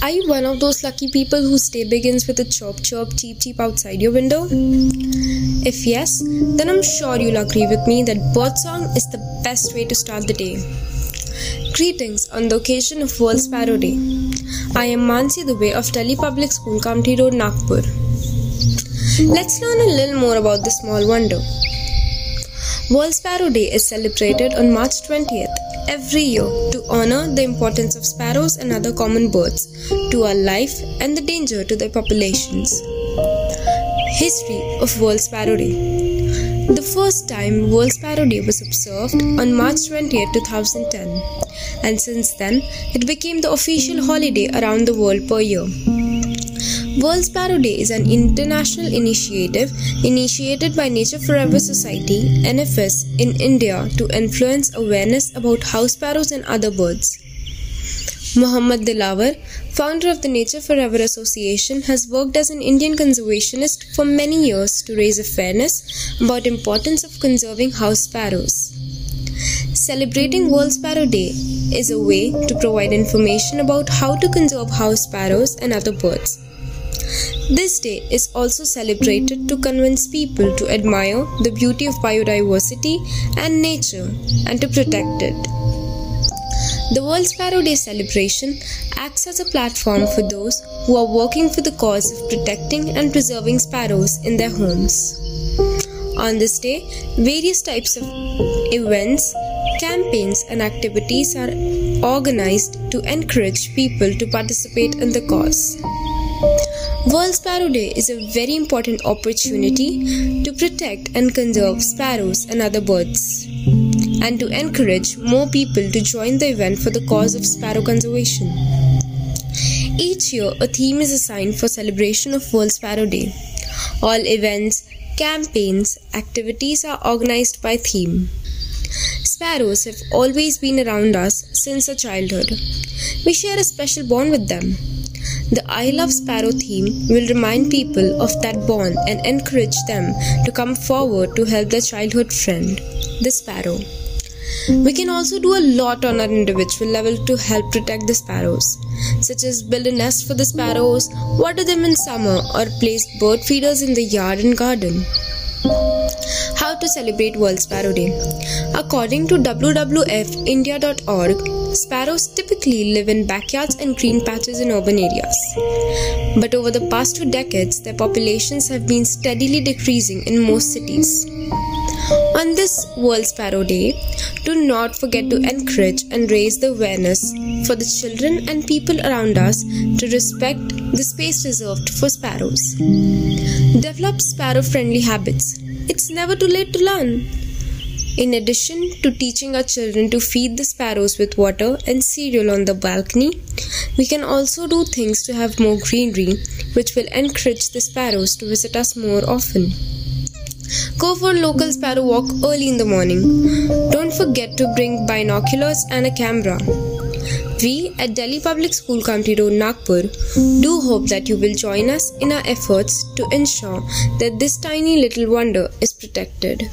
Are you one of those lucky people whose day begins with a chirp chirp cheep cheep outside your window? If yes, then I'm sure you'll agree with me that birdsong is the best way to start the day. Greetings on the occasion of World Sparrow Day. I am Mansi Dubey of Delhi Public School, Kamptee Road, Nagpur. Let's learn a little more about this small wonder. World Sparrow Day is celebrated on March 20th every year to honor the importance of sparrows and other common birds to our life and the danger to their populations. History of World Sparrow Day The first time World Sparrow Day was observed on March 20, 2010, and since then it became the official holiday around the world per year. World Sparrow Day is an international initiative initiated by Nature Forever Society NFS in India to influence awareness about house sparrows and other birds. Mohammed Dilawar, founder of the Nature Forever Association, has worked as an Indian conservationist for many years to raise awareness about importance of conserving house sparrows. Celebrating World Sparrow Day is a way to provide information about how to conserve house sparrows and other birds. This day is also celebrated to convince people to admire the beauty of biodiversity and nature and to protect it. The World Sparrow Day celebration acts as a platform for those who are working for the cause of protecting and preserving sparrows in their homes. On this day, various types of events, campaigns, and activities are organized to encourage people to participate in the cause. World Sparrow Day is a very important opportunity to protect and conserve sparrows and other birds, and to encourage more people to join the event for the cause of sparrow conservation. Each year, a theme is assigned for celebration of World Sparrow Day. All events, campaigns, activities are organized by theme. Sparrows have always been around us since our childhood. We share a special bond with them. The I Love Sparrow theme will remind people of that bond and encourage them to come forward to help their childhood friend, the sparrow. We can also do a lot on an individual level to help protect the sparrows, such as build a nest for the sparrows, water them in summer, or place bird feeders in the yard and garden. How to celebrate World Sparrow Day? According to WWFindia.org, sparrows typically live in backyards and green patches in urban areas. But over the past two decades, their populations have been steadily decreasing in most cities. On this World Sparrow Day, do not forget to encourage and raise the awareness for the children and people around us to respect the space reserved for sparrows. Develop sparrow friendly habits. It's never too late to learn. In addition to teaching our children to feed the sparrows with water and cereal on the balcony, we can also do things to have more greenery, which will encourage the sparrows to visit us more often. Go for a local sparrow walk early in the morning. Don't forget to bring binoculars and a camera. We at Delhi Public School Kamptee Road, Nagpur do hope that you will join us in our efforts to ensure that this tiny little wonder is protected.